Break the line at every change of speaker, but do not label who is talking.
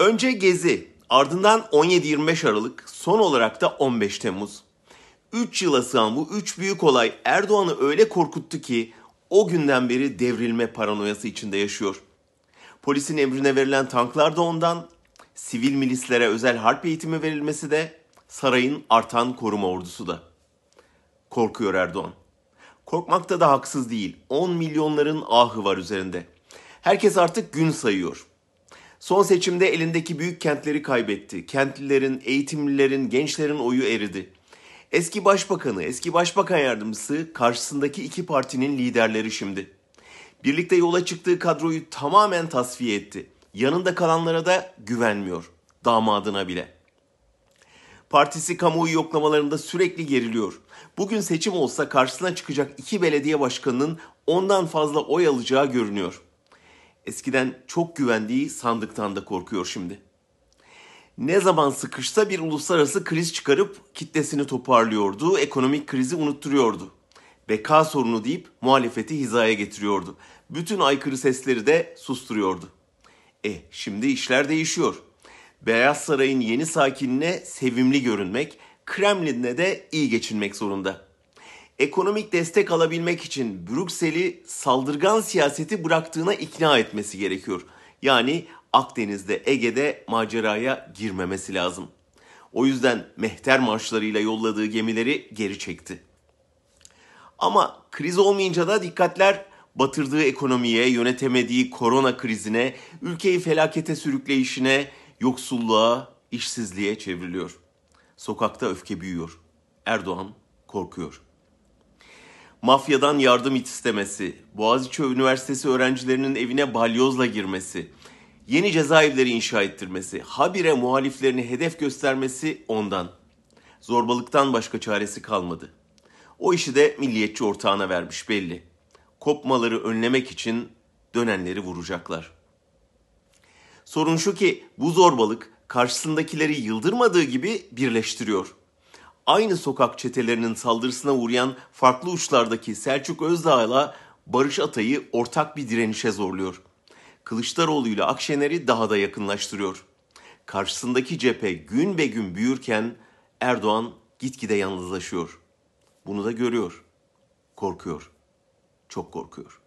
Önce Gezi, ardından 17-25 Aralık, son olarak da 15 Temmuz. 3 yıla sığan bu 3 büyük olay Erdoğan'ı öyle korkuttu ki o günden beri devrilme paranoyası içinde yaşıyor. Polisin emrine verilen tanklar da ondan, sivil milislere özel harp eğitimi verilmesi de, sarayın artan koruma ordusu da. Korkuyor Erdoğan. Korkmakta da haksız değil. 10 milyonların ahı var üzerinde. Herkes artık gün sayıyor. Son seçimde elindeki büyük kentleri kaybetti. Kentlilerin, eğitimlilerin, gençlerin oyu eridi. Eski başbakanı, eski başbakan yardımcısı karşısındaki iki partinin liderleri şimdi. Birlikte yola çıktığı kadroyu tamamen tasfiye etti. Yanında kalanlara da güvenmiyor. Damadına bile. Partisi kamuoyu yoklamalarında sürekli geriliyor. Bugün seçim olsa karşısına çıkacak iki belediye başkanının ondan fazla oy alacağı görünüyor. Eskiden çok güvendiği sandıktan da korkuyor şimdi. Ne zaman sıkışsa bir uluslararası kriz çıkarıp kitlesini toparlıyordu, ekonomik krizi unutturuyordu. Beka sorunu deyip muhalefeti hizaya getiriyordu. Bütün aykırı sesleri de susturuyordu. E şimdi işler değişiyor. Beyaz Saray'ın yeni sakinine sevimli görünmek, Kremlin'le de iyi geçinmek zorunda. Ekonomik destek alabilmek için Brüksel'i saldırgan siyaseti bıraktığına ikna etmesi gerekiyor. Yani Akdeniz'de, Ege'de maceraya girmemesi lazım. O yüzden mehter marşlarıyla yolladığı gemileri geri çekti. Ama kriz olmayınca da dikkatler batırdığı ekonomiye, yönetemediği korona krizine, ülkeyi felakete sürükleyişine, yoksulluğa, işsizliğe çevriliyor. Sokakta öfke büyüyor. Erdoğan korkuyor. Mafyadan yardım istemesi, Boğaziçi Üniversitesi öğrencilerinin evine balyozla girmesi, yeni cezaevleri inşa ettirmesi, habire muhaliflerini hedef göstermesi ondan. Zorbalıktan başka çaresi kalmadı. O işi de milliyetçi ortağına vermiş belli. Kopmaları önlemek için dönenleri vuracaklar. Sorun şu ki bu zorbalık karşısındakileri yıldırmadığı gibi birleştiriyor. Aynı sokak çetelerinin saldırısına uğrayan farklı uçlardaki Selçuk Özdağ'la Barış Atay'ı ortak bir direnişe zorluyor. Kılıçdaroğlu ile Akşener'i daha da yakınlaştırıyor. Karşısındaki cephe gün be gün büyürken Erdoğan gitgide yalnızlaşıyor. Bunu da görüyor. Korkuyor. Çok korkuyor.